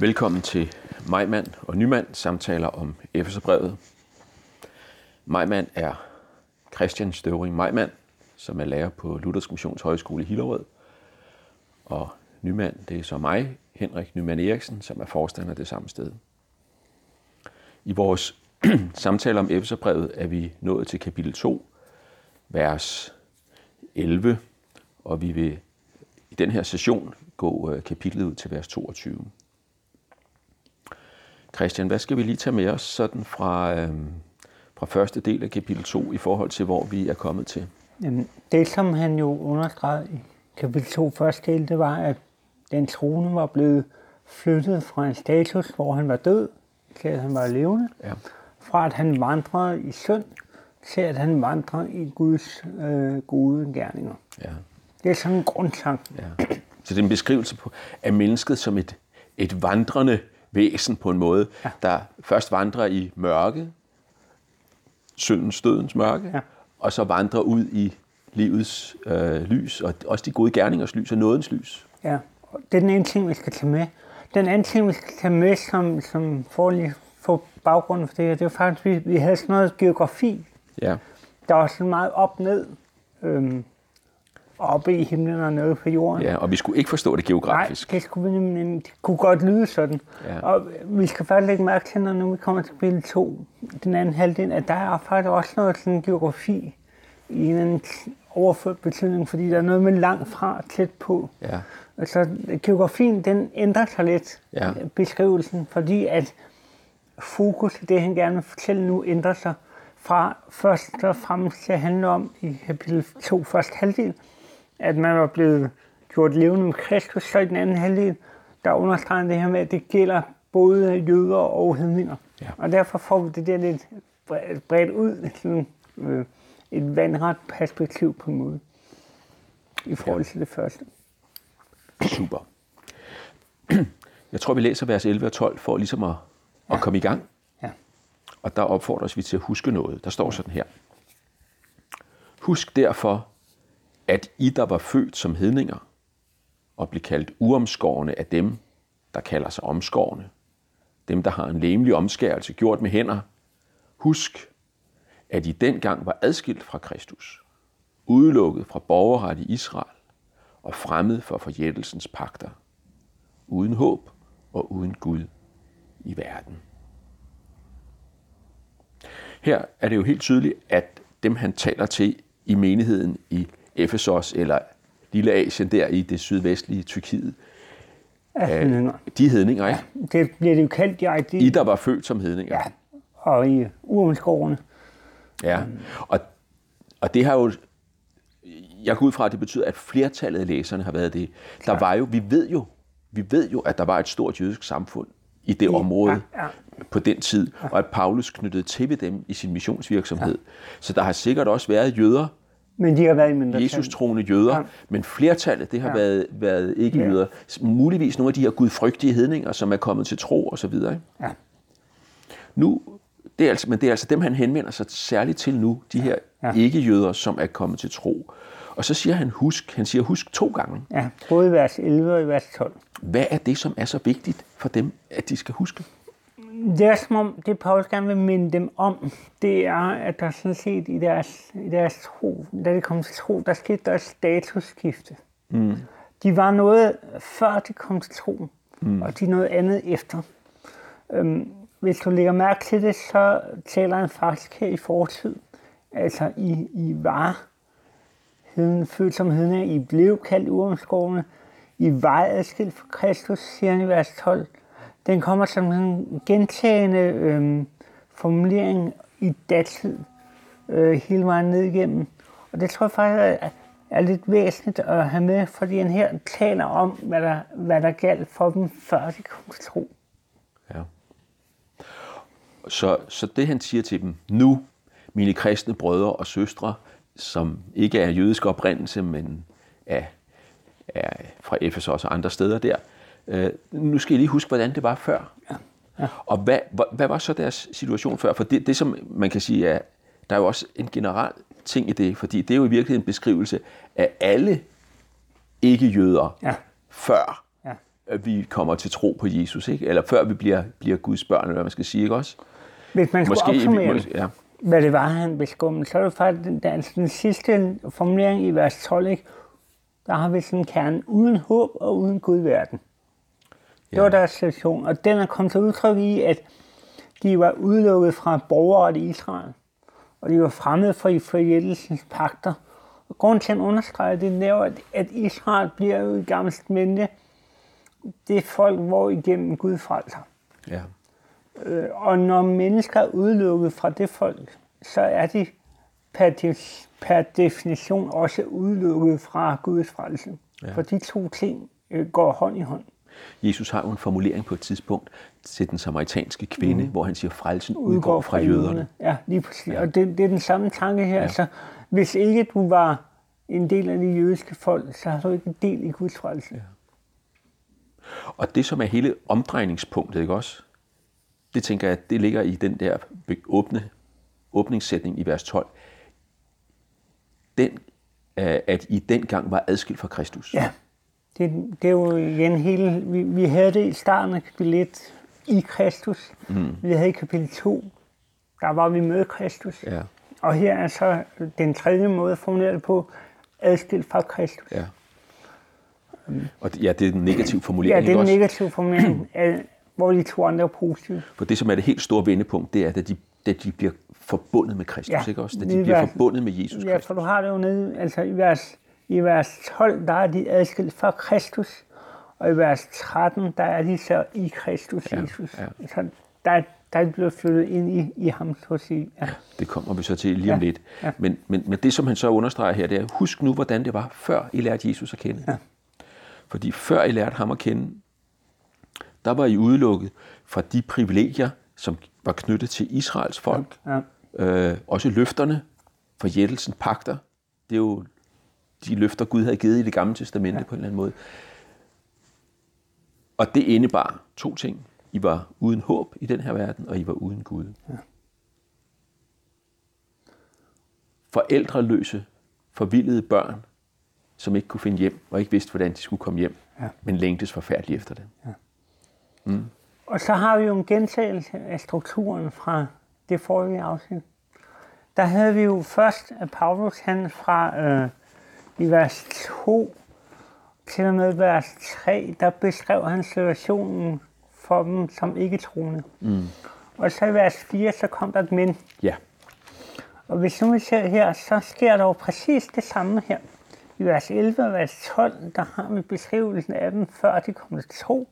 Velkommen til Majmand og Nymand samtaler om Efeserbrevet. Majmand er Christian Støvring Majmand, som er lærer på Luthers Missions Højskole i Hillerød. Og Nymand, det er så mig, Henrik Nymand Eriksen, som er forstander det samme sted. I vores samtale om Efeserbrevet er vi nået til kapitel 2, vers 11, og vi vil i den her session gå øh, kapitlet ud til vers 22. Christian, hvad skal vi lige tage med os sådan fra, øh, fra første del af kapitel 2 i forhold til, hvor vi er kommet til? Jamen, det, som han jo understregede i kapitel 2 første del, det var, at den trone var blevet flyttet fra en status, hvor han var død, til at han var levende. Ja. Fra at han vandrede i synd, til at han vandrer i Guds øh, gode gerninger. Ja. Det er sådan en grundsang. ja. Så det er en beskrivelse på, af mennesket som et, et vandrende væsen på en måde, ja. der først vandrer i mørke, syndens, dødens mørke, Ja. og så vandrer ud i livets øh, lys, og også de gode gerningers lys og nådens lys. Ja, det er den ene ting, vi skal tage med. Den anden ting, vi skal tage med, som, som får lige få baggrunden for det her, det er faktisk, at vi, vi havde sådan noget geografi, Ja, der var sådan meget op-ned, øhm, oppe i himlen og nede på jorden. ja og vi skulle ikke forstå det geografisk. Nej, det, skulle vi nemlig, det kunne godt lyde sådan. Ja. Og vi skal faktisk lægge mærke til, når nu vi kommer til billede 2, den anden halvdel, at der er faktisk også noget sådan geografi i en overført betydning, fordi der er noget med langt fra tæt på. Ja, Altså, geografien, den ændrer sig lidt, Ja. beskrivelsen, fordi at fokus, det han gerne vil fortælle nu, ændrer sig fra først og fremmest til at handle om i kapitel 2, første halvdel, at man var blevet gjort levende med Kristus, så i den anden halvdel, der understreger det her med, at det gælder både jøder og hedninger. Ja. Og derfor får vi det der lidt bredt- ud, sådan, øh, et vandret perspektiv på en måde, i forhold til det første. super. Jeg tror, vi læser vers 11 og 12 for ligesom at, at komme i gang. Ja. Og der opfordres vi til at huske noget. Der står sådan her. Husk derfor, at I, der var født som hedninger, og blev kaldt uomskårne af dem, der kalder sig omskårne, dem, der har en lemlig omskærelse gjort med hænder, husk, at I dengang var adskilt fra Kristus, udelukket fra borgerret i Israel og fremmed for forjættelsens pakter, uden håb og uden Gud i verden. Her er det jo helt tydeligt, at dem han taler til i menigheden i Efesos eller Lille Asien der i det sydvestlige Tyrkiet, af hedninger. de er hedninger, ikke? Det bliver det jo kaldt direkte I, der var født som hedninger. ja, og i uromskovene. Ja, og, og det har jo, jeg går ud fra, at det betyder, at flertallet af læserne har været det. Der var jo, vi ved jo, vi ved jo, at der var et stort jødisk samfund i det område ja, ja. på den tid, og at Paulus knyttede til ved dem i sin missionsvirksomhed. Så der har sikkert også været jøder, Men de har været i mindretal. Jesus troende jøder, Ja. men flertallet, det har Ja. været, været ikke Ja. jøder. Muligvis nogle af de her gudfrygtige hedninger, som er kommet til tro og så videre. Ja. Nu, det er altså, men det er altså dem, han henvender sig særligt til nu, de her Ja. ikke-jøder, som er kommet til tro. Og så siger han husk, han siger husk to gange. ja, både i vers 11 og i vers 12. Hvad er det, som er så vigtigt for dem, at de skal huske? Det er som om, det Paulus gerne vil minde dem om, det er, at der sådan set i deres, i deres tro, da de kom til tro, der skete der et statusskifte. Mm. De var noget før de kom til tro, mm. og de er noget andet efter. Øhm, hvis du lægger mærke til det, så taler han faktisk her i fortid. Altså, I, I var heden, født som hedne, I blev kaldt uromskårene, I var adskilt fra Kristus, siger han i vers 12. Den kommer som en gentagende øh, formulering i datid øh, hele vejen ned igennem. Og det tror jeg faktisk er, er lidt væsentligt at have med, fordi han her taler om, hvad der, hvad der galt for dem, før de kom til tro. Ja. Så, så det han siger til dem, nu mine kristne brødre og søstre, som ikke er jødisk oprindelse, men er, er fra Efesos og andre steder der, øh, nu skal I lige huske, hvordan det var før. Ja. Ja. Og hvad, hvad, hvad var så deres situation før? For det, det, som man kan sige, er, der er jo også en generel ting i det, fordi det er jo i virkeligheden en beskrivelse af alle ikke-jøder Ja. før Ja. vi kommer til tro på Jesus, ikke? eller før vi bliver, bliver Guds børn, eller hvad man skal sige, ikke også? Hvis man skulle Måske, opsummere, ja. hvad det var, han beskummede, så er det faktisk den, den, den sidste formulering i vers 12, ikke? der har vi sådan en kerne, uden håb og uden Gud verden. Det Ja. var deres situation, og den er kommet til udtryk i, at de var udelukket fra borgere i Israel, og de var fremmede for forjættelsens pakter. Og grunden til at understrege det, er at, at Israel bliver jo i gammelt mente det folk, hvor igennem Gud frelser. ja. Øh, Og når mennesker er udelukket fra det folk, så er de per, de, per definition også udelukket fra Guds frelse. Ja. For de to ting øh, går hånd i hånd. Jesus har jo en formulering på et tidspunkt til den samaritanske kvinde, mm. hvor han siger, frelsen udgår fra jøderne. Ja, lige præcis. Ja. Og det, det er den samme tanke her. Ja. Altså, hvis ikke du var en del af det jødiske folk, så har du ikke en del i Guds frelse. Ja. Og det, som er hele omdrejningspunktet, ikke også? Det tænker jeg, det ligger i den der åbne, åbningssætning i vers 12. Den, øh, at I dengang var adskilt fra Kristus. Ja, det, det er jo igen hele... Vi, vi havde det i starten af kapitel 1 i Kristus. Mm. Vi havde i kapitel 2, der var vi med Kristus. Ja. Og her er så den tredje måde at formulere det på, adskilt fra Kristus. ja. Og ja, det er den negative Ja, formulering, det er en negativ formulering, hvor de to andre er positive. For det, som er det helt store vendepunkt, det er, at de, at de bliver forbundet med Kristus, Ja, ikke også? At de bliver vers- forbundet med Jesus Ja, Kristus. for du har det jo nede, altså i vers, i vers 12, der er de adskilt fra Kristus, og i vers 13, der er de så i Kristus Ja, Jesus. ja. Så der, der er de blevet flyttet ind i, i ham, så at sige. Ja. Det kommer vi så til lige om Ja, lidt. ja. Men, men, men det, som han så understreger her, det er, husk nu, hvordan det var, før I lærte Jesus at kende. Ja. Fordi før I lærte ham at kende, der var I udelukket fra de privilegier, som var knyttet til Israels folk. Ja. Øh, også løfterne for jættelsen pagter. Det er jo de løfter, Gud havde givet i det gamle testamente ja. på en eller anden måde. Og det indebar to ting. I var uden håb i den her verden, og I var uden Gud. Ja. Forældreløse, forvildede børn, som ikke kunne finde hjem, og ikke vidste, hvordan de skulle komme hjem, Ja. men længtes forfærdeligt efter det. Og så har vi jo en gentagelse af strukturen fra det forrige afsnit. Der havde vi jo først, at Paulus han fra øh, i vers 2 til og med vers 3, der beskrev han situationen for dem som ikke troende. Mm. Og så i vers 4, så kom der et men. Ja, Og hvis nu vi ser her, så sker der jo præcis det samme her. I vers 11 og vers 12, der har vi beskrivelsen af dem, før de kom til tro.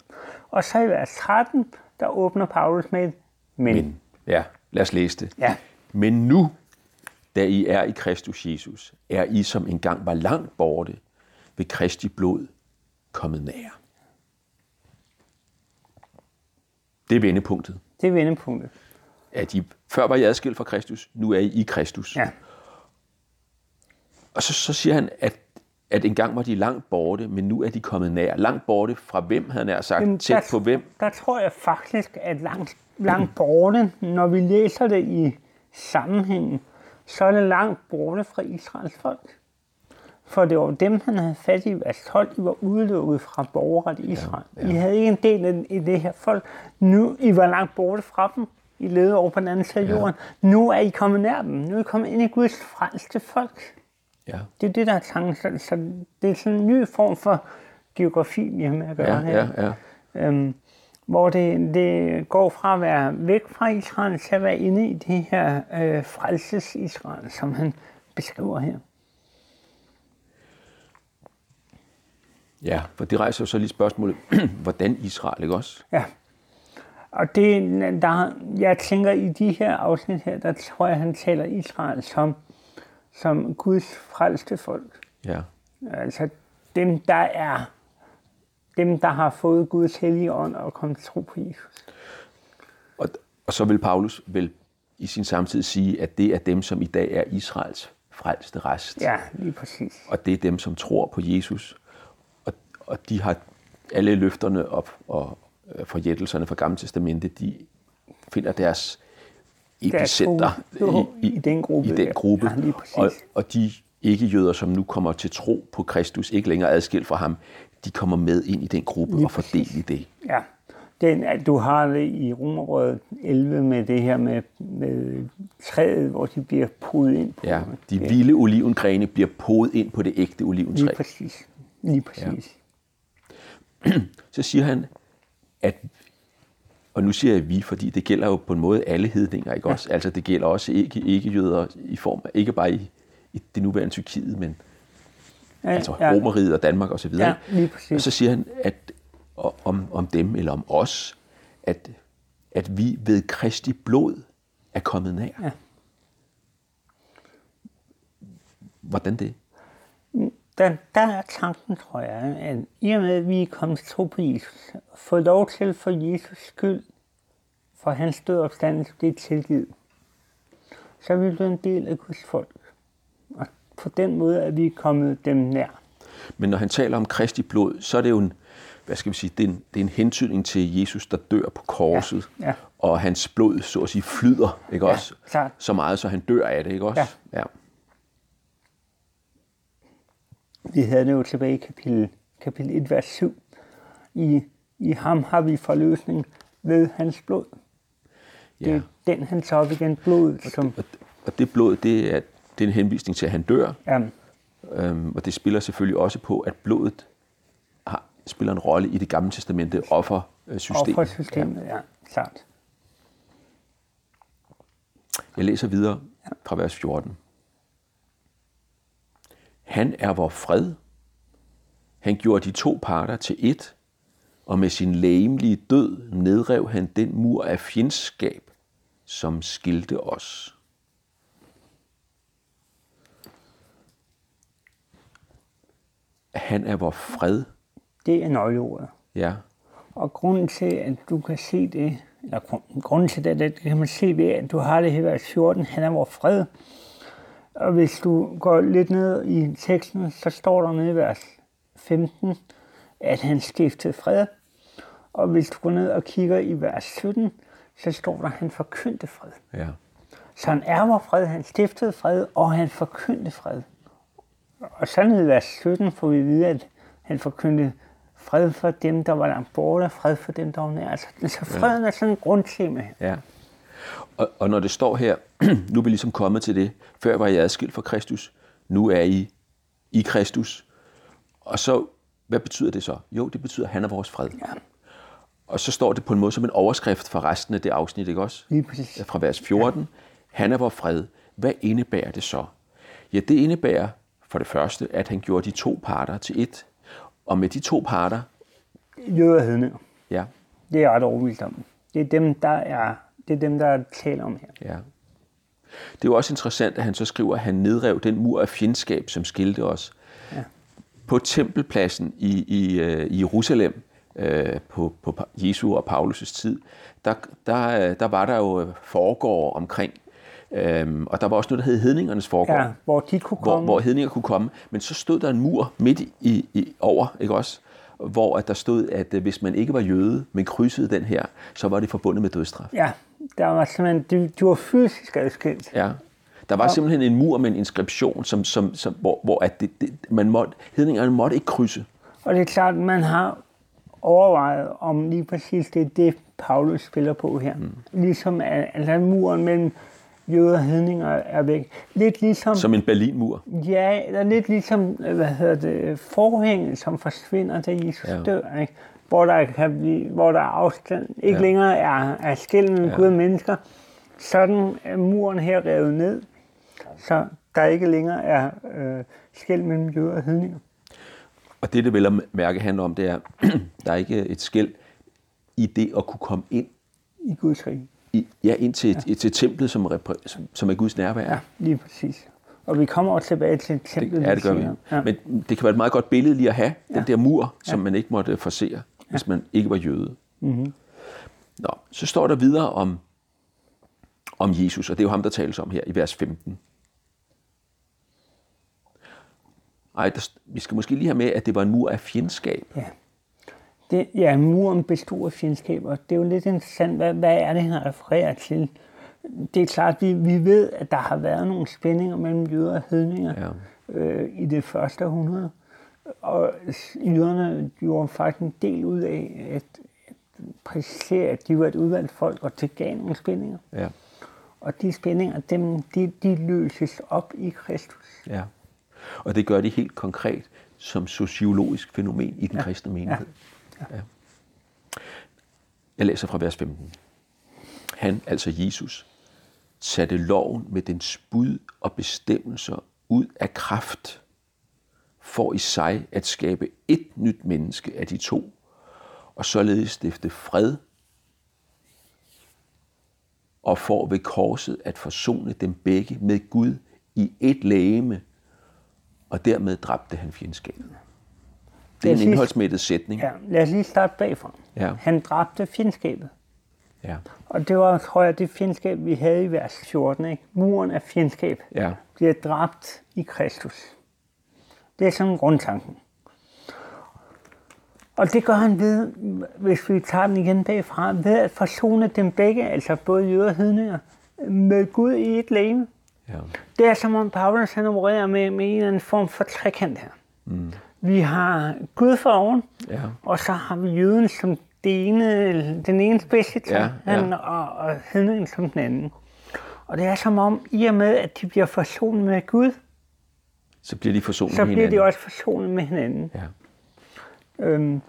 Og så i vers 13, der åbner Paulus med et men. men, ja, lad os læse det. Ja. Men nu, da I er i Kristus Jesus, er I, som engang var langt borte, ved Kristi blod kommet nær. Det er vendepunktet. Det er vendepunktet. At I, før var I adskilt fra Kristus, nu er I i Kristus. Ja. Og så, så siger han, at, at engang var de langt borte, men nu er de kommet nær. Langt borte fra hvem, havde han sagt. Jamen, Tæt der, på hvem? Der tror jeg faktisk, at langt, langt borte, når vi læser det i sammenhængen, så er det langt borte fra Israels folk. For det var dem, han havde fat i 12, de var udelukket fra borgerret i Israel. Ja, ja. I havde ikke en del i det her folk. Nu I var langt borte fra dem. I levede over på den anden side af jorden. Nu er I kommet nær dem. Nu er I kommet ind i Guds frelste folk. Ja, Det er det, der er tanken. Så, så det er sådan en ny form for geografi, vi har med at gøre ja, her. ja. ja. Øhm, hvor det, det går fra at være væk fra Israel til at være inde i det her øh, frelses-Israel, som han beskriver her. Ja, for det rejser jo så lige spørgsmålet, hvordan Israel, ikke også? Ja. Og det, der, jeg tænker, i de her afsnit her, der tror jeg, han taler Israel som, som Guds frelste folk. Ja, Altså dem, der er dem, der har fået Guds hellige ånd og kommet til tro på Jesus. og, og så vil Paulus vel i sin samtid sige, at det er dem, som i dag er Israels frelste rest. Ja, lige præcis. Og det er dem, som tror på Jesus. Og, og de har alle løfterne op og øh, forjættelserne fra Gamle Testamente, de finder deres epicenter fod- i den gruppe, I den gruppe. Ja, og, og de ikke-jøder, som nu kommer til tro på Kristus, ikke længere adskilt fra ham, de kommer med ind i den gruppe Lige og får del i det. Ja. Den, at du har det i Romerrådet 11 med det her med, med træet, hvor de bliver podet ind på. Ja, de vilde olivengrene bliver podet ind på det ægte oliventræ. Lige præcis. Lige præcis. Så siger han, at, og nu siger jeg vi, fordi det gælder jo på en måde alle hedninger, ikke også? Altså det gælder også ikke, ikke jøder i form af, ikke bare i, i det nuværende Tyrkiet, men Ja, altså ja, Romeriet og Danmark osv. Ja, præcis. Og så siger han, at om, om dem eller om os, at, at vi ved Kristi blod er kommet nær. Ja. Hvordan det? der, der er tanken, tror jeg, at i og med, at vi er kommet tro på Jesus, få lov til for Jesus skyld, for hans død og opstandelse, er tilgivet, så er vi blevet en del af Guds folk. Og på den måde er vi kommet dem nær. Men når han taler om Kristi blod, så er det jo en, hvad skal vi sige, det er en, det er en hentydning til Jesus, der dør på korset, Ja, ja. og hans blod, så at sige, flyder, ikke Ja, også? klart. Så meget, så han dør af det, ikke også? Ja. ja. Vi havde det jo tilbage i kapitel, kapitel 1, vers 7. I, I ham har vi forløsning ved hans blod. Det ja. er den, han tager op igen, blodet, som Og, og det blod, det er, det er en henvisning til, at han dør, er øhm, og det spiller selvfølgelig også på, at blodet har, spiller en rolle i det gamle testamente offersystem. offersystemet. Ja, klart. Jeg læser videre fra vers 14. Han er vor fred. Han gjorde de to parter til ét, og med sin lægemlige død nedrev han den mur af fjendskab, som skilte os. Han er vor fred. Det er nøgleordet. Ja, Og grunden til, at du kan se det, eller grund- grunden til det, det kan man se ved, at du har det her vers 14, han er vores fred. Og hvis du går lidt ned i teksten, så står der nede i vers 15, at han stiftede fred. Og hvis du går ned og kigger i vers 17, så står der, at han forkyndte fred. ja. Så han er vor fred, han stiftede fred, og han forkyndte fred. Og så nede i vers 17 får vi vide, at han forkyndte fred for dem, der var langt borte, fred for dem, der var nær. Altså, så freden er sådan en grundtema. Ja. Og, og når det står her, nu er vi ligesom kommet til det, før var I adskilt fra Kristus, nu er I i Kristus. Og så, hvad betyder det så? Jo, det betyder, at han er vores fred. Ja. Og så står det på en måde som en overskrift for resten af det afsnit, ikke også? Lige præcis. Fra vers 14. Han er vores fred. Hvad indebærer det så? Ja, det indebærer for det første, at han gjorde de to parter til ét. Og med de to parter, Jøder og hedninger. ja, Det er jeg ret overbevist om. Det er dem, der er, det er dem, der er tale om her. Ja. Det er jo også interessant, at han så skriver, at han nedrev den mur af fjendskab, som skilte os. Ja. På tempelpladsen i, i, øh, i Jerusalem, øh, på, på Jesu og Paulus' tid, der, der, øh, der var der jo foregård omkring. Øhm, og der var også noget, der hed hedningernes foregård. Ja, hvor de kunne hvor, komme. hvor hedninger kunne komme. Men så stod der en mur midt i, i, over, ikke også? Hvor at der stod, at øh, hvis man ikke var jøde, men krydsede den her, så var det forbundet med dødsstraf. Ja, der var simpelthen, de, de var fysisk adskilt. Ja. Der var simpelthen en mur med en inskription, som, som, som, hvor, hvor at det, det, man måtte, hedningerne måtte ikke krydse. Og det er klart, at man har overvejet, om lige præcis det det, Paulus spiller på her. Mm. Ligesom at muren mellem jøder og hedninger er væk. Lidt ligesom, Som en Berlinmur. ja, eller lidt ligesom, hvad hedder det, forhænget, som forsvinder, da Jesus Ja. dør, ikke? Hvor der, kan blive, hvor der er afstand, ikke Ja. længere er, er skæld mellem Ja. ja. Gud og mennesker. Sådan er muren her revet ned, så der ikke længere er øh, skæld mellem jøder og hedninger. Og det, det vel at mærke handler om, det er, der er ikke et skæld i det at kunne komme ind, i Guds rige. I, ja, ind til, ja. til templet, som, som, som er Guds nærvær. Ja, lige præcis. Og vi kommer også tilbage til templet. Det, ja, det gør vi. Ja. Ja. Men det kan være et meget godt billede lige at have, ja. den Ja. der mur, som man ikke måtte forsere, hvis man ikke var jøde. Mm-hmm. Nå, så står der videre om, om Jesus, og det er jo ham, der tales om her i vers 15. Ej, der, vi skal måske lige have med, at det var en mur af fjendskab. ja. Det, ja, muren bestod af fjendskaber. Det er jo lidt interessant, hvad, hvad er det, han refererer til? Det er klart, vi, vi ved, at der har været nogle spændinger mellem jøder og hedninger Ja. øh, i det første århundrede. Og jøderne gjorde faktisk en del ud af at, at præcisere, at de var et udvalgt folk, og det gav nogle spændinger. Ja. Og de spændinger, dem, de, de løses op i Kristus. Ja. Og det gør de helt konkret som sociologisk fænomen i den ja. kristne menighed. Ja. Ja. Jeg læser fra vers 15. Han, altså Jesus, satte loven med dens bud og bestemmelser ud af kraft, for i sig at skabe et nyt menneske af de to, og således stifte fred, og for ved korset at forsone dem begge med Gud i et lægeme, og dermed dræbte han fjendskabet. Det er en indholdsmættet sætning. Ja, lad os lige starte bagfra. Ja. Han dræbte fjendskabet. Ja. Og det var, tror jeg, det fjendskab, vi havde i vers 14. Ikke? Muren af fjendskab Ja. bliver dræbt i Kristus. Det er sådan grundtanken. Og det gør han ved, hvis vi tager den igen bagfra, ved at forsone dem begge, altså både jøder og hedninger, med Gud i et læge. ja. Det er som om Paulus han opererer med, med en eller anden form for trekant her. Mm. Vi har Gud for oven, Ja. og så har vi jøden som det ene, den ene spidse Ja, ja. og, og hedningen som den anden. Og det er som om, i og med, at de bliver forsonet med Gud, Så bliver de forsonet så med bliver de hinanden. også forsonet med hinanden. Ja. Øhm,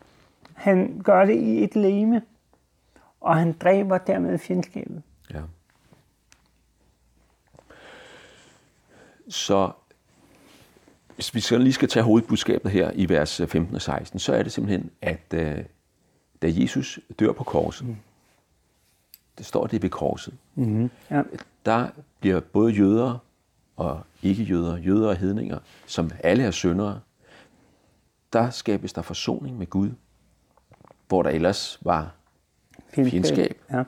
han gør det i et leme, og han dræber dermed fjendskabet. Ja. Så hvis vi så lige skal tage hovedbudskabet her i vers 15 og 16, så er det simpelthen, at øh, da Jesus dør på korset, det står det ved korset, Ja. der bliver både jøder og ikke-jøder, jøder og hedninger, som alle er syndere, der skabes der forsoning med Gud, hvor der ellers var Fjendskab. Ja.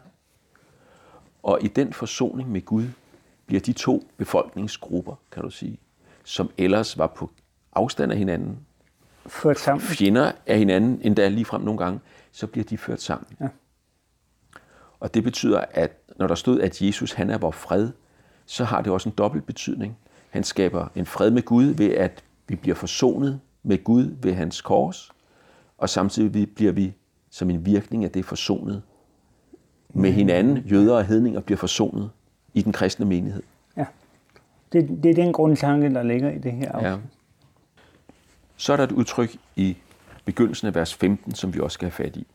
Og i den forsoning med Gud bliver de to befolkningsgrupper, kan du sige, som ellers var på afstand af hinanden, Ført sammen. fjender af hinanden, endda ligefrem nogle gange, så bliver de ført sammen. Ja. Og det betyder, at når der stod, at Jesus han er vor fred, så har det også en dobbelt betydning. Han skaber en fred med Gud ved, at vi bliver forsonet med Gud ved hans kors, og samtidig bliver vi som en virkning af det forsonet med hinanden. Jøder og hedninger bliver forsonet i den kristne menighed. ja. Det, det er den grundtanke, der ligger i det her. Ja. Så er der et udtryk i begyndelsen af vers 15, som vi også skal have fat i.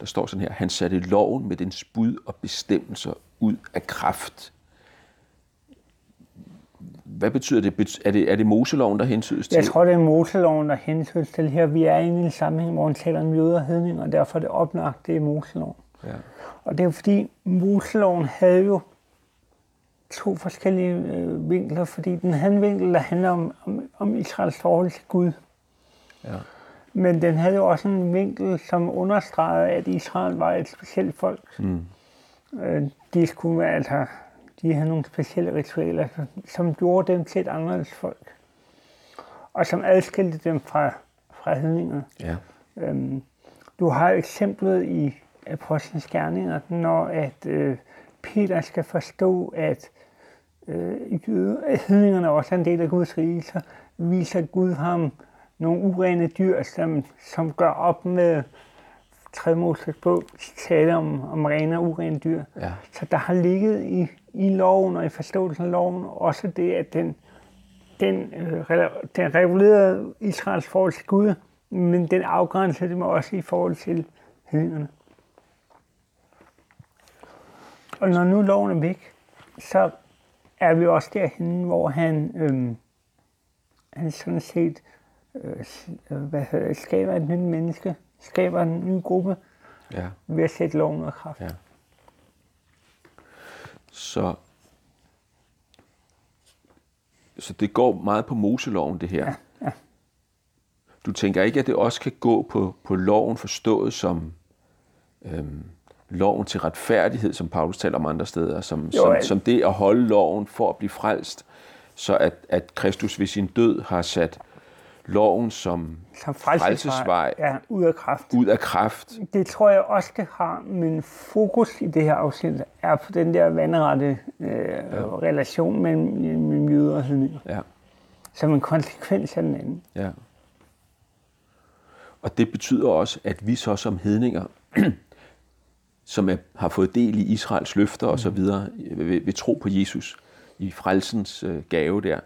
Der står sådan her, han satte loven med den spud og bestemmelser ud af kraft. Hvad betyder det? Er det, er det Moseloven, der hensydes til? Jeg tror, det er Moseloven, der hensydes til her. Vi er inde i en sammenhæng, hvor han taler om jøder og hedninger, og derfor er det oplagt, det er Moseloven. Ja. Og det er jo fordi, Moseloven havde jo to forskellige øh, vinkler, fordi den havde en vinkel, der handler om, om, om Israels forhold til Gud. Ja. Men den havde jo også en vinkel, som understregede, at Israel var et specielt folk. Mm. Øh, de skulle altså, de havde nogle specielle ritualer, som gjorde dem til et anderledes folk. Og som adskilte dem fra, fra hedningerne. ja. Øhm, du har eksemplet i Apostlenes Gerninger, når at øh, Peter skal forstå, at øh, hedningerne også er en del af Guds rige, så viser Gud ham nogle urene dyr, som, som gør op med 3. Moses bog, tale om, om rene og urene dyr. Ja. Så der har ligget i, i loven og i forståelsen af loven også det, at den, den, øh, den regulerede Israels forhold til Gud, men den afgrænsede dem også i forhold til hedningerne. Og når nu loven er væk, så er vi også derhen, hvor han, øhm, han sådan set øh, øh, hvad hedder, skaber et nyt menneske, skaber en ny gruppe ja. ved at sætte loven ud af kraft. Ja. Så, så det går meget på Moseloven, det her. Ja, ja. Du tænker ikke, at det også kan gå på, på loven forstået som øhm, loven til retfærdighed, som Paulus taler om andre steder, som, Jo, som, al- som det at holde loven for at blive frelst, så at, at Kristus ved sin død har sat loven som Som frelsesvej ja, ud af kraft. ud af kraft. Det tror jeg også, det har, men fokus i det her afsnit er på den der vandrette øh, ja. relation mellem, mellem jøder og hedninger, Ja, som en konsekvens af den anden. ja. Og det betyder også, at vi så som hedninger, som er, har fået del i Israels løfter og så videre, ved, ved tro på Jesus, i frelsens øh, gave der,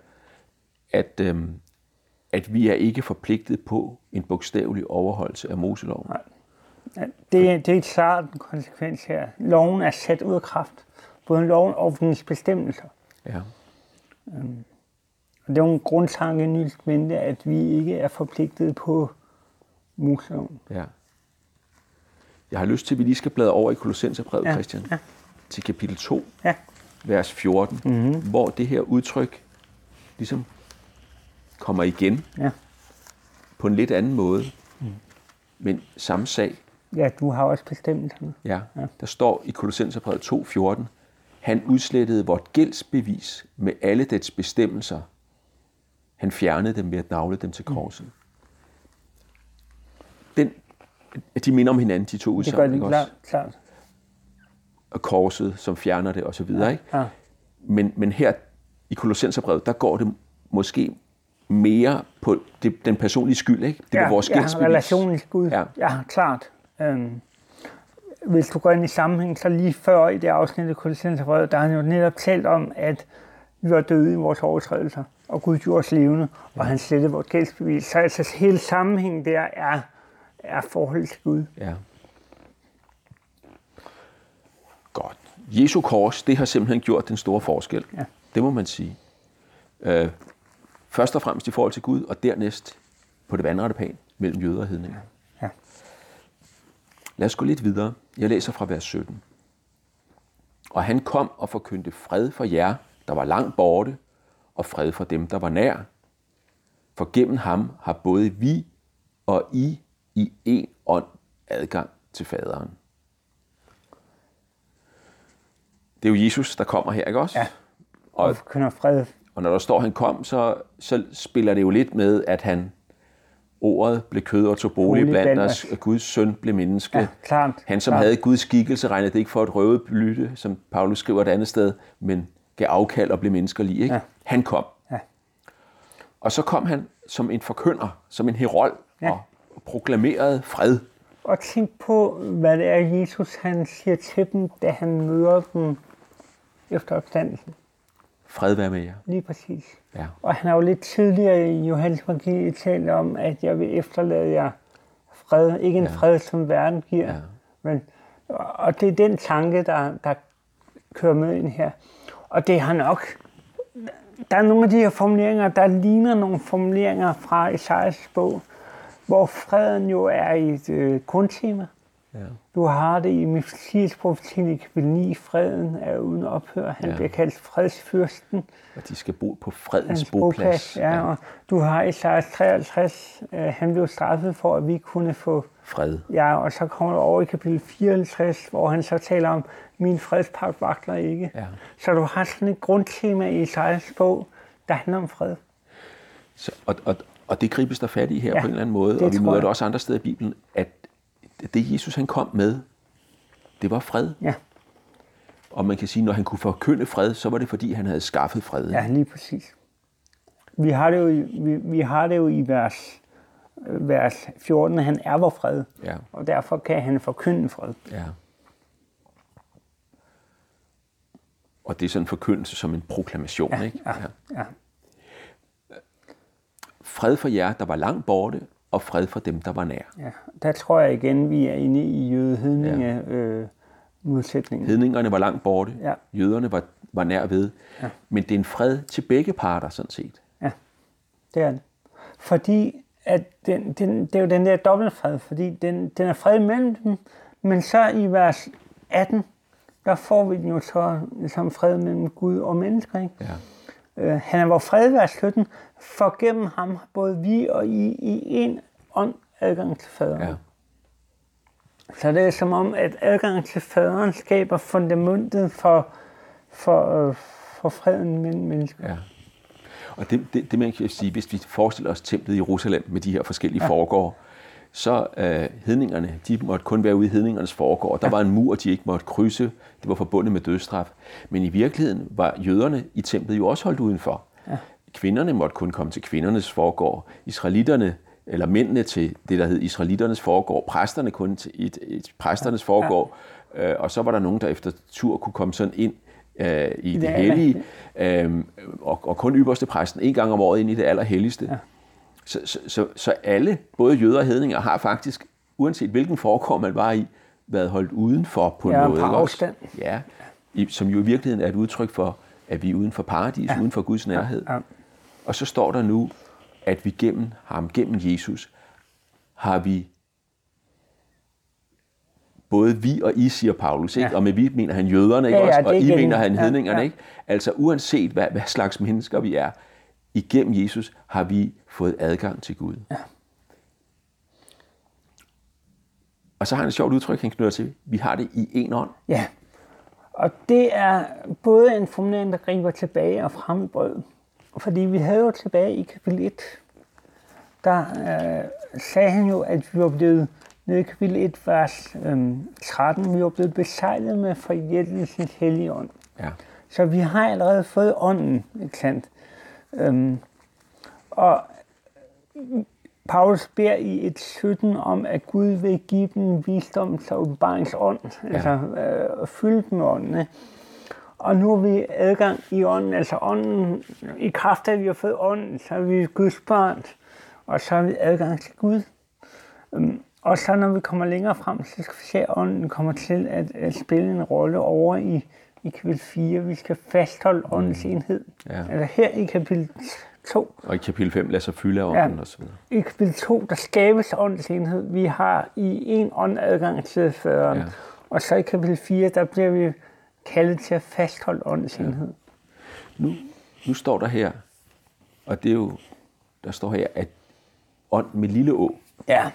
at, øh, at vi er ikke forpligtet på en bogstavelig overholdelse af Moseloven. Nej. Ja, det, det er klart en konsekvens her. Loven er sat ud af kraft. Både loven og dens bestemmelser. Ja. Og det er jo en grundtanke i Nyt at vi ikke er forpligtet på Moseloven. ja. Jeg har lyst til, at vi lige skal bladre over i Kolossenserbrevet, Ja, Christian, ja. til kapitel 2, Ja, vers 14, mm-hmm. hvor det her udtryk ligesom kommer igen ja. på en lidt anden måde, mm. men samme sag. ja du har også bestemmelserne. Ja. ja. Der står i Kolossenserbrevet 2.14, han udslettede vort gældsbevis med alle dets bestemmelser. Han fjernede dem ved at nagle dem til korset. Den, de minder om hinanden, de to Det gør udsagn, det ikke klart. også? klart. Og korset, som fjerner det, og så videre. Ikke? Ja. Men, men her i Kolossenserbrevet, der går det måske mere på det, den personlige skyld. Ikke? Det var vores ja, gældsbevis. relationen til Gud. Ja. ja klart. Øhm, hvis du går ind i sammenhæng, så lige før i det afsnit af Kolossenserbrevet, der har han jo netop talt om, at vi var døde i vores overtrædelser, og Gud gjorde os levende, og han slettede vores gældsbevis. Så altså hele sammenhængen der er, er forholdet til Gud. Ja. Godt. Jesu kors, det har simpelthen gjort den store forskel. Ja. Det må man sige. Øh, først og fremmest i forhold til Gud, og dernæst på det vandrette pan mellem jøder og hedninger. Ja. Lad os gå lidt videre. Jeg læser fra vers 17. Og han kom og forkyndte fred for jer, der var langt borte, og fred for dem, der var nær. For gennem ham har både vi og I i en ånd adgang til faderen. Det er jo Jesus, der kommer her, ikke også? Ja. Og, Og forkynder fred. og når der står, at han kom, så, så spiller det jo lidt med, at han ordet blev kød og tog bolig blandt os, og Guds søn blev menneske. Ja, klart. Han, som klart. havde Guds skikkelse, regnede det ikke for et røvebytte, som Paulus skriver et andet sted, men gav afkald og blev menneskerlig. Ikke? Ja. Han kom. Ja. Og så kom han som en forkynder, som en herold, Ja. og proklamerede fred. Og tænk på, hvad det er, Jesus han siger til dem, da han møder dem efter opstandelsen. Fred være med jer. Lige præcis. Ja. Og han har jo lidt tidligere i Johannes Evangeliet talt om, at jeg vil efterlade jer fred. Ikke en ja. fred, som verden giver. Ja. Men, og det er den tanke, der, der kører med ind her. Og det har nok... Der er nogle af de her formuleringer, der ligner nogle formuleringer fra Esajas bog, hvor freden jo er et øh, grundtema. Ja. Du har det i Messias profetien i kapitel 9, freden er uden ophør. Han Ja. ja. bliver kaldt fredsfyrsten. Og de skal bo på fredens boplads. boplads. Ja, og du har Esajas 53, øh, han blev straffet for, at vi kunne få... Fred. Ja, og så kommer du over i kapitel 54, hvor han så taler om, min fredspagt vakler ikke. Ja. Så du har sådan et grundtema i Esajas bog, der handler om fred. Så, og, og, og det gribes der fat i her Ja, på en eller anden måde, det og vi møder jeg. det også andre steder i Bibelen, at det Jesus han kom med, det var fred. Ja, Og man kan sige, når han kunne forkynde fred, så var det fordi, han havde skaffet fred. ja lige præcis. Vi har det jo i, vi, vi har det jo i vers, øh, vers 14, at han er vor fred. Ja. Og derfor kan han forkynde fred. ja. Og det er sådan en forkyndelse som en proklamation. Ja, ikke? ja, ja. Fred for jer, der var langt borte, og fred for dem, der var nær. Ja, der tror jeg igen, vi er inde i jødehedninge ja. øh, modsætningen. Hedningerne var langt borte, Ja. jøderne var, var nær ved. Ja. Men det er en fred til begge parter, sådan set. Ja, det er det. Fordi at den, den, det er jo den der dobbeltfred, fordi den, den er fred mellem dem, men så i vers 18, der får vi den jo så som fred mellem Gud og mennesker. Ikke? Ja. Øh, han er vor fred, vers 17, for gennem ham har både vi og I i en ånd adgang til faderen. Ja. Så det er som om, at adgang til faderen skaber fundamentet for, for, øh, for freden mellem mennesker. Ja. Og det, det, det man kan sige, hvis vi forestiller os templet i Jerusalem med de her forskellige ja. foregård, så øh, hedningerne, de måtte kun være ude i hedningernes foregård. Der var en mur, de ikke måtte krydse. Det var forbundet med dødsstraf. Men i virkeligheden var jøderne i templet jo også holdt udenfor. Ja. Kvinderne måtte kun komme til kvindernes foregård. Israelitterne eller mændene til det, der hed Israeliternes foregård, præsterne kun til et, et præsternes foregård, ja. øh, og så var der nogen, der efter tur kunne komme sådan ind øh, i det, det hellige, øh, og, og kun ypperste præsten en gang om året ind i det allerhelligste. Ja. Så, så, så, så alle, både jøder og hedninger, har faktisk, uanset hvilken foregård man var i, været holdt udenfor på ja, noget. På afstand. Ja, i, som jo i virkeligheden er et udtryk for, at vi er uden for paradis, ja. uden for Guds nærhed. Ja, ja. Og så står der nu, at vi gennem ham, gennem Jesus, har vi både vi og I, siger Paulus, ikke? Ja. og med vi mener han jøderne, ikke? Ja, ja, også? og I igen. mener han hedningerne. Ja, ja. Ikke? Altså uanset hvad, hvad slags mennesker vi er, igennem Jesus har vi fået adgang til Gud. Ja. Og så har han et sjovt udtryk, han knytter til, vi har det i en ånd. Ja, og det er både en formulering, der griber tilbage og frem i brødet. Fordi vi havde jo tilbage i kapitel 1, der øh, sagde han jo, at vi var blevet nede i kapitel 1, vers øh, 13, vi var blevet besejlet med forhjælpelsens hellige ånd. Ja. Så vi har allerede fået ånden, ikke sandt? Øhm, og Paulus beder i et 17 om, at Gud vil give dem visdom til åbenbaringsånd, ja. altså øh, fylde dem med ånden. Og nu har vi adgang i ånden, altså ånden, i kraft af, at vi har fået ånden, så er vi Guds børn, og så har vi adgang til Gud. Øhm, og så når vi kommer længere frem, så skal vi se, at ånden kommer til at, at spille en rolle over i, i kapitel 4. Vi skal fastholde åndens mm. enhed. Ja. Altså her i kapitel 2. Og i kapitel 5 lader sig fylde af ånden ja, osv. I kapitel 2, der skabes åndens enhed. Vi har i en ånd adgang til føreren. Ja. Og så i kapitel 4, der bliver vi kaldet til at fastholde åndens ja. enhed. Nu, nu står der her, og det er jo, der står her, at ånd med lille å. Ja,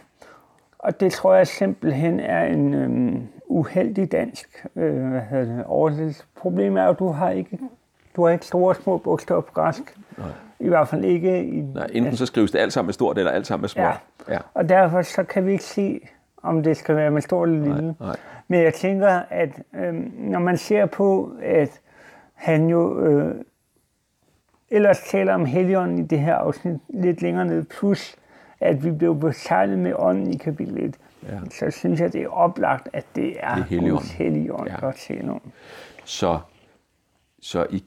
og det tror jeg simpelthen er en øhm, uheldig dansk øh, oversættelse. Problemet er at du har ikke du har ikke store små bogstaver på græsk. Nej. I hvert fald ikke i... Nej, enten så skrives det alt sammen med stort, eller alt sammen med småt. Ja. ja. Og derfor så kan vi ikke se, om det skal være med stort eller lille. Nej, nej. Men jeg tænker, at øh, når man ser på, at han jo øh, ellers taler om Helion i det her afsnit lidt længere ned, plus at vi blev besejlet med ånden i kapitel 1, ja. så synes jeg, det er oplagt, at det er, det er Guds Helion, ja. der taler om. Så, så i,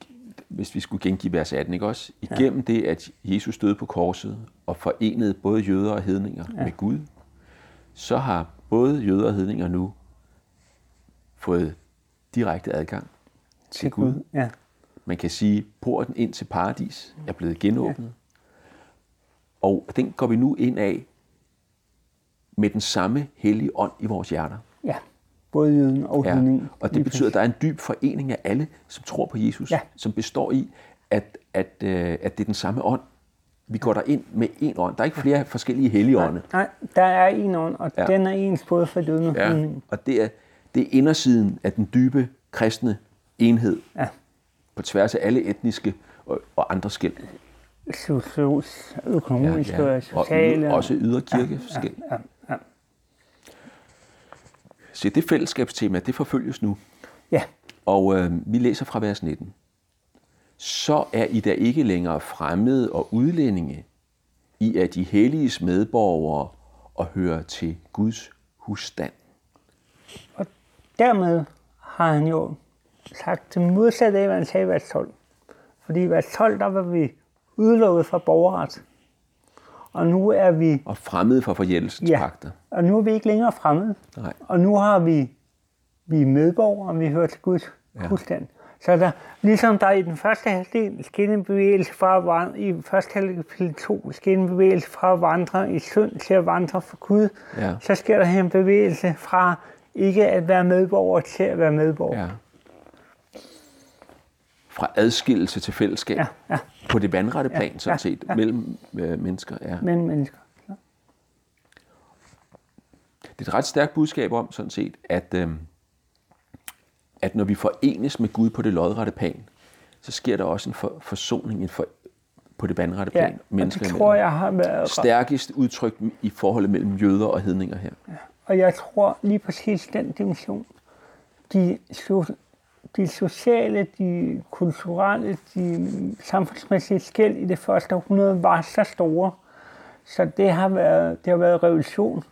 hvis vi skulle gengive vers 18, ikke også? Igennem ja. det, at Jesus døde på korset og forenede både jøder og hedninger ja. med Gud, så har både jøder og hedninger nu fået direkte adgang til, til Gud. Gud. Ja. Man kan sige, at porten ind til paradis er blevet genåbnet. Ja. Og den går vi nu ind af med den samme hellige ånd i vores hjerter. Ja både jøden og ja. hedningen. Og det betyder, at der er en dyb forening af alle, som tror på Jesus, ja. som består i, at, at, øh, at det er den samme ånd. Vi går der ind med en ånd. Der er ikke flere forskellige hellige ånde. Nej, der er en ånd, og ja. den er ens både for jøden og ja. hedningen. Og det er, det er indersiden af den dybe kristne enhed. Ja. På tværs af alle etniske og, og andre skæld. Økonomiske ja, ja. og sociale. Og også yderkirkeskæld. Ja, ja, ja. Så det fællesskabstema, det forfølges nu. Ja. Og øh, vi læser fra vers 19. Så er I da ikke længere fremmede og udlændinge. I er de helliges medborgere og hører til Guds husstand. Og dermed har han jo sagt til modsat af, hvad han sagde i vers 12. Fordi i vers 12, der var vi udelukket fra borgerret. Og nu er vi... Og fremmede for forjældelsens ja, og nu er vi ikke længere fremmede. Nej. Og nu har vi, vi er medborgere, og vi hører til Guds ja. husstand. Så der, ligesom der i den første halvdel skete en bevægelse fra at vandre, i første kapitel 2 skete en bevægelse fra at vandre i synd til at vandre for Gud, ja. så sker der her en bevægelse fra ikke at være medborger til at være medborger. Ja. Fra adskillelse til fællesskab. Ja, ja på det vandrette plan, ja, sådan ja, set, ja. mellem øh, mennesker. Ja. Mellem mennesker. Ja. Det er et ret stærkt budskab om, sådan set, at, øh, at når vi forenes med Gud på det lodrette plan, så sker der også en for, forsoning en for, på det vandrette plan. Ja, mennesker det tror jeg har været... Stærkest udtryk i forholdet mellem jøder og hedninger her. Ja. Og jeg tror lige præcis den dimension, de de sociale, de kulturelle, de samfundsmæssige skæld i det første århundrede var så store, Så det har været, det har været revolution,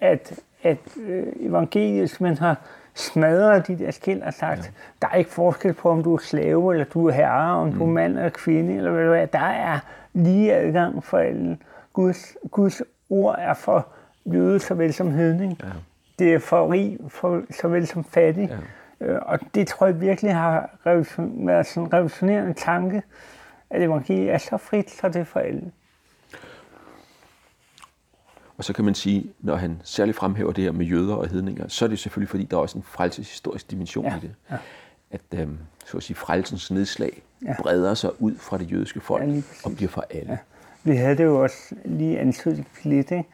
at, at øh, evangeliet, man har smadret de der skilt og sagt, ja. der er ikke forskel på, om du er slave, eller du er herre, om mm. du er mand eller kvinde, eller hvad det er. Der er lige adgang for alle. Guds, Guds ord er for jøde såvel som hedning. Ja. Det er for rig for, såvel som fattig. Ja. Øh, og det tror jeg virkelig har været sådan en revolutionerende tanke, at evangeliet er så frit, så det er for alle. Og så kan man sige, når han særligt fremhæver det her med jøder og hedninger, så er det selvfølgelig, fordi der er også en frelseshistorisk dimension ja, i det. Ja. At øhm, så at sige, frelsens nedslag ja. breder sig ud fra det jødiske folk ja, og bliver for alle. Ja. Vi havde det jo også lige antydet lidt, ikke?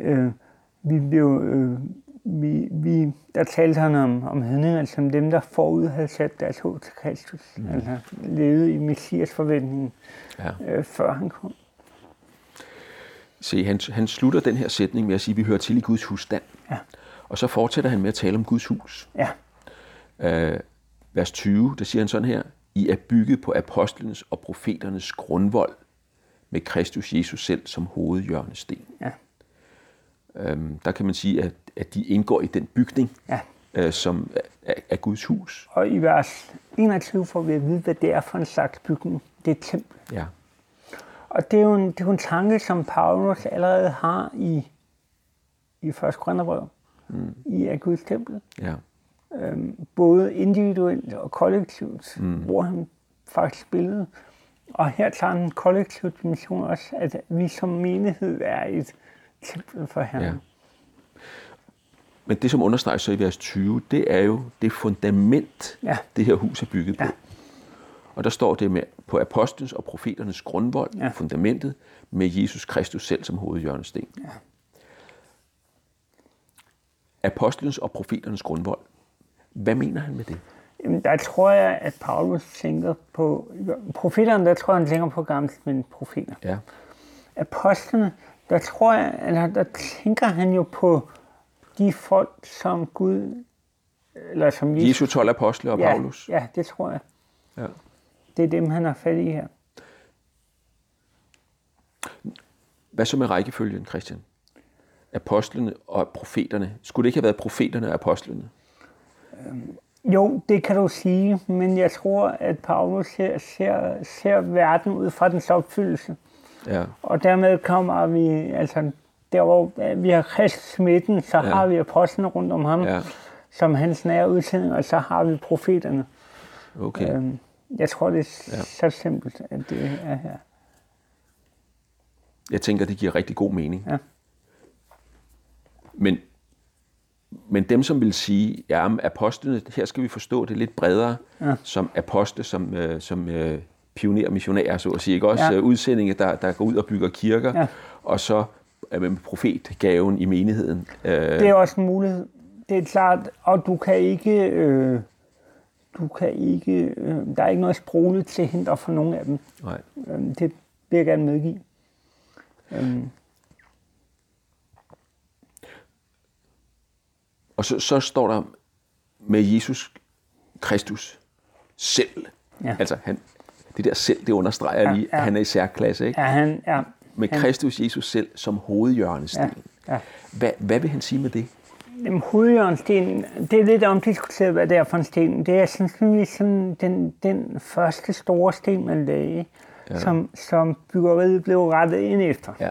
Øh, vi blev, øh, vi, vi, der talte han om, om hedninger som dem, der forud havde sat deres håb til Kristus. Mm. Altså levede i Messias forventning, ja. øh, før han kom. Se, han, han slutter den her sætning med at sige, at vi hører til i Guds husstand. Ja. Og så fortsætter han med at tale om Guds hus. Ja. Øh, vers 20, der siger han sådan her, I er bygget på apostlenes og profeternes grundvold med Kristus Jesus selv som hovedhjørnesten. Ja. Øhm, der kan man sige, at, at de indgår i den bygning, ja. øh, som er, er Guds hus. Og i vers 21 får vi at vide, hvad det er for en slags bygning. Det er et tempel. Ja. Og det er, jo en, det er jo en tanke, som Paulus allerede har i, i 1. Korintherbrev, mm. i af Guds tempel. Ja. Øhm, både individuelt og kollektivt, mm. hvor han faktisk billedet. Og her tager en kollektiv dimension også, at vi som menighed er et tempel for Herren. Ja. Men det, som understreges så i vers 20, det er jo det fundament, ja. det her hus er bygget ja. på. Og der står det med på apostlenes og profeternes grundvold, ja. fundamentet, med Jesus Kristus selv som hovedhjørnesten. Ja. Apostlenes og profeternes grundvold. Hvad mener han med det? Jamen, der tror jeg, at Paulus tænker på... Profeterne, der tror jeg, han tænker på gamle men profeter. Ja. Apostlene, der tror jeg, eller der tænker han jo på de folk, som Gud... Eller som Jesus, Jesu 12 apostle og ja, Paulus. Ja, det tror jeg. Ja. Det er dem, han har fat i her. Hvad så med rækkefølgen, Christian? Apostlene og profeterne. Skulle det ikke have været profeterne og apostlene? Øhm, jo, det kan du sige, men jeg tror, at Paulus ser, ser, ser verden ud fra dens opfyldelse. Ja. Og dermed kommer vi, altså der hvor vi har Kristus midten, så ja. har vi apostlene rundt om ham, ja. som hans nære udsending, og så har vi profeterne. Okay. Øhm, jeg tror, det er ja. så simpelt, at det er her. Jeg tænker, det giver rigtig god mening. Ja. Men, men dem, som vil sige, ja, apostlene, her skal vi forstå det lidt bredere, ja. som apostle, som, øh, som øh, pioner missionærer, så at sige. Ikke? Også ja. Øh, udsendinge, der, der går ud og bygger kirker, ja. og så øh, profetgaven i menigheden. Øh. Det er også en mulighed. Det er klart, og du kan ikke... Øh, du kan ikke, øh, der er ikke noget sprogligt til hinder for nogen af dem. Nej. Øh, det vil jeg gerne medgive. Øh. Og så, så står der med Jesus Kristus selv. Ja. Altså, han, det der selv, det understreger ja, lige, at han er i særklasse. Ikke? Ja, han, ja, med Kristus Jesus selv som hovedhjørnesten. Ja, ja. Hvad, hvad vil han sige med det? Jamen, hovedjørnstenen, det er lidt omdiskuteret, hvad det er for en sten. Det er sådan, sådan den, den første store sten, man lagde, ja. som, som byggeriet blev rettet ind efter. Ja.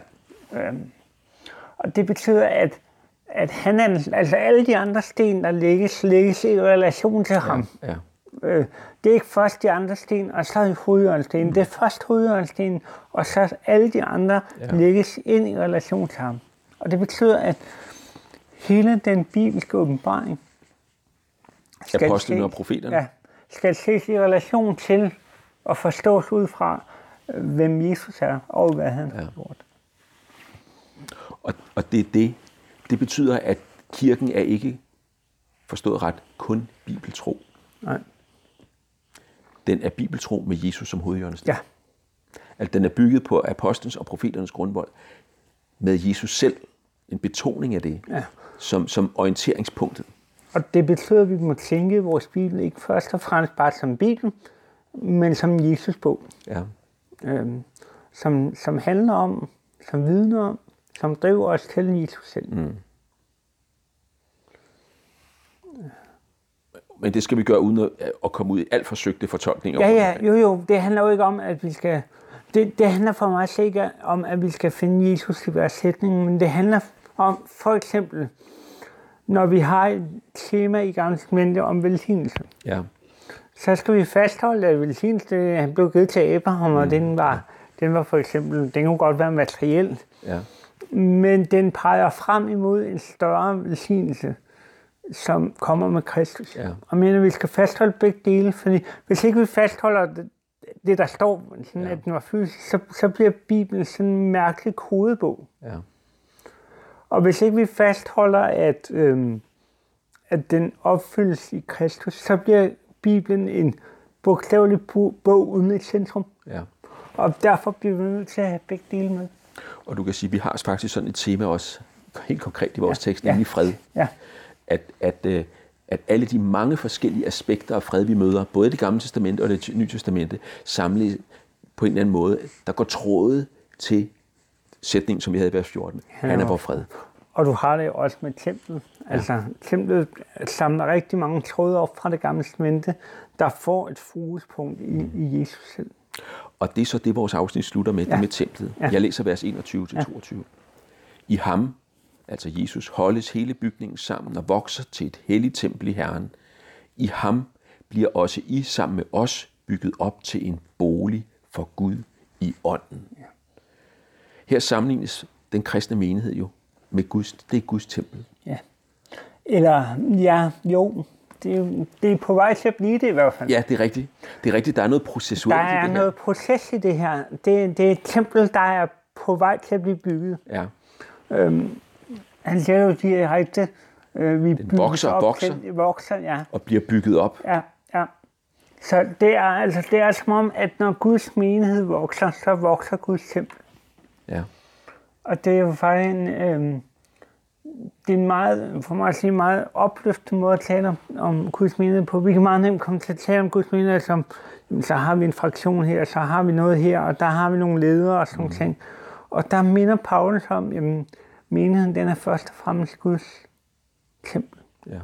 Øhm, og det betyder, at, at han er, altså alle de andre sten, der lægges, lægges i relation til ja. ham. Ja. Øh, det er ikke først de andre sten, og så hovedjørnstenen. Mm. Det er først hovedjørnstenen, og så alle de andre ja. lægges ind i relation til ham. Og det betyder, at hele den bibelske åbenbaring skal Apostlene og profeterne? Ja, skal ses i relation til og forstås ud fra, øh, hvem Jesus er og hvad han ja. har gjort. Og, og det, det, det betyder, at kirken er ikke forstået ret kun bibeltro. Nej. Den er bibeltro med Jesus som hovedhjørnesten. Ja. At den er bygget på apostlens og profeternes grundvold med Jesus selv. En betoning af det. Ja som, som orienteringspunktet. Og det betyder, at vi må tænke vores Bibel ikke først og fremmest bare som Bibel, men som Jesus bog. Ja. Øhm, som, som handler om, som vidner om, som driver os til Jesus selv. Mm. Men det skal vi gøre uden at, at komme ud i alt forsøgte fortolkninger. Ja, ja, jo, jo. Det handler jo ikke om, at vi skal... Det, det handler for mig sikkert om, at vi skal finde Jesus i hver sætning, men det handler om, for eksempel, når vi har et tema i Gamle om velsignelse. Ja. Så skal vi fastholde, at velsignelse han blev givet til Abraham, mm. og den var, den var for eksempel, den kunne godt være materiel, Ja. men den peger frem imod en større velsignelse, som kommer med Kristus. Ja. Og mener, vi skal fastholde begge dele, fordi hvis ikke vi fastholder det, det der står, sådan, Ja. ja. at den var fysisk, så, så bliver Bibelen sådan en mærkelig kodebog. Ja. Og hvis ikke vi fastholder, at, øhm, at den opfyldes i Kristus, så bliver Bibelen en bogstavelig bo- bog uden et centrum. ja. Og derfor bliver vi nødt til at have begge dele med. Og du kan sige, at vi har faktisk sådan et tema også, helt konkret i vores Ja, tekst, ja. nemlig fred. Ja, At, at, øh, at alle de mange forskellige aspekter af fred, vi møder, både det gamle testamente og det nye testamente, samlet på en eller anden måde, der går trådet til sætningen, som vi havde i vers 14. Han er vor fred. og du har det også med templet. Altså, templet samler rigtig mange tråde op fra det gamle testamente, der får et fokuspunkt i, i Jesus selv. Og det er så det, vores afsnit slutter med, ja. Ja. det med templet. Ja. Ja. Jeg læser vers 21-22. Ja. I ham, altså Jesus, holdes hele bygningen sammen og vokser til et helligt tempel i Herren. I ham bliver også I sammen med os bygget op til en bolig for Gud i ånden. Her sammenlignes den kristne menighed jo med Guds, det er Guds tempel. Ja. Eller, ja, jo, det er, det er på vej til at blive det i hvert fald. Ja, det er rigtigt. Det er rigtigt, der er noget processuelt Der i er det her. noget proces i det her. Det, det er et tempel, der er på vej til at blive bygget. Ja, Han siger jo direkte, øh, vi bygges vokser og vokser. Til, vokser, ja. og bliver bygget op. ja, ja. Så det er, altså, det er som om, at når Guds menighed vokser, så vokser Guds tempel. Ja. Og det er jo faktisk en, øh, det er en meget, for mig at sige, meget opløftende måde at tale om, om Guds menighed på. Vi kan meget nemt komme til at tale om Guds menighed som, så har vi en fraktion her, så har vi noget her, og der har vi nogle ledere og sådan mm. ting. Og der minder Paulus om, jamen, menigheden den er først og fremmest Guds tempel. ja.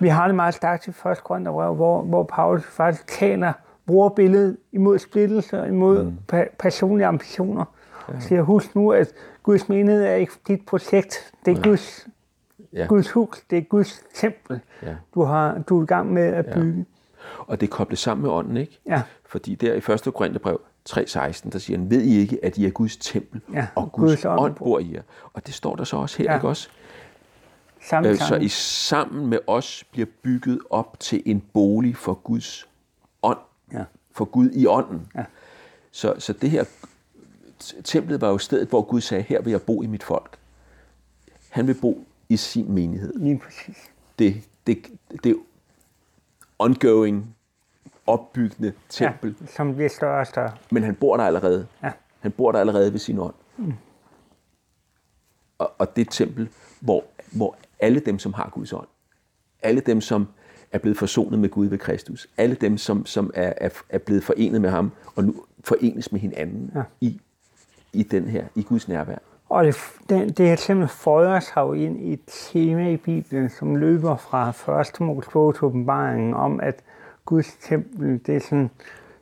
Vi har det meget stærkt i første Korintherbrev, hvor, hvor Paulus faktisk taler, bruger billedet imod splittelse og imod mm. pa- personlige ambitioner. Ja. Siger, husk nu, at Guds menighed er ikke dit projekt, det er Ja. Guds, Ja. Guds hus, det er Guds tempel, Ja. du, har, du er i gang med at bygge. Og det er koblet sammen med ånden, ikke? Ja. Fordi der i 1. Korintherbrev 3.16, der siger han, ved I ikke, at I er Guds tempel, Ja, og Guds, Guds ånd bor i jer. Og det står der så også her, Ja. ikke også? Sammen, Øh, Så sammen. I sammen med os bliver bygget op til en bolig for Guds ånd. Ja. For Gud i ånden. Ja. Så, så det her, templet var jo stedet, hvor Gud sagde, her vil jeg bo i mit folk. Han vil bo i sin menighed. Lige præcis. Det, det, det ongoing, opbyggende tempel. Ja, som bliver større og større. Men han bor der allerede. Ja. Han bor der allerede ved sin ånd. Mm. Og, og det er et tempel, hvor, hvor alle dem, som har Guds ånd, alle dem, som er blevet forsonet med Gud ved Kristus, alle dem, som, som er, er, er blevet forenet med ham, og nu forenes med hinanden Ja. i, i den her, i Guds nærvær. Og det, det, det her simpelthen føjer sig jo ind i et tema i Bibelen, som løber fra 1. Mosebog til åbenbaringen om, at Guds tempel, det er, sådan,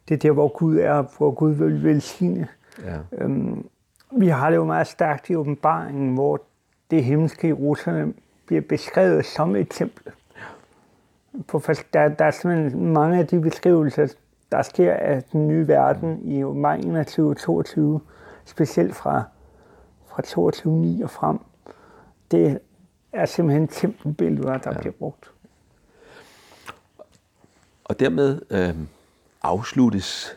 det er der, hvor Gud er, hvor Gud vil velsigne. Ja. Vi har det jo meget stærkt i åbenbaringen, hvor det himmelske Jerusalem bliver beskrevet som et tempel. På, der, der er simpelthen mange af de beskrivelser, der sker af den nye verden i maj 21 og 22, specielt fra, fra 22.9 og frem. Det er simpelthen tempelbilleder, der ja. bliver brugt. Og dermed øh, afsluttes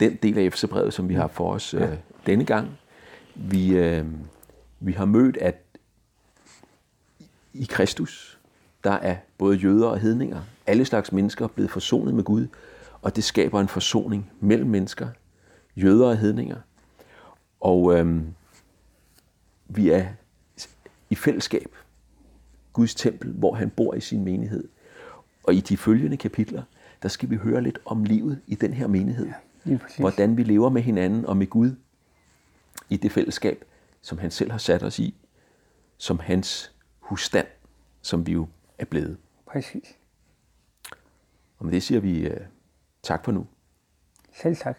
den del af Efeserbrevet, som vi har for os øh, denne gang. Vi, øh, vi har mødt, at i Kristus, der er både jøder og hedninger, alle slags mennesker blevet forsonet med Gud, og det skaber en forsoning mellem mennesker, jøder og hedninger. Og øh, vi er i fællesskab, Guds tempel, hvor han bor i sin menighed. Og i de følgende kapitler, der skal vi høre lidt om livet i den her menighed. Ja, hvordan vi lever med hinanden og med Gud i det fællesskab, som han selv har sat os i, som hans husstand, som vi jo er blevet. Præcis. Og med det siger vi uh, tak for nu. Selv tak.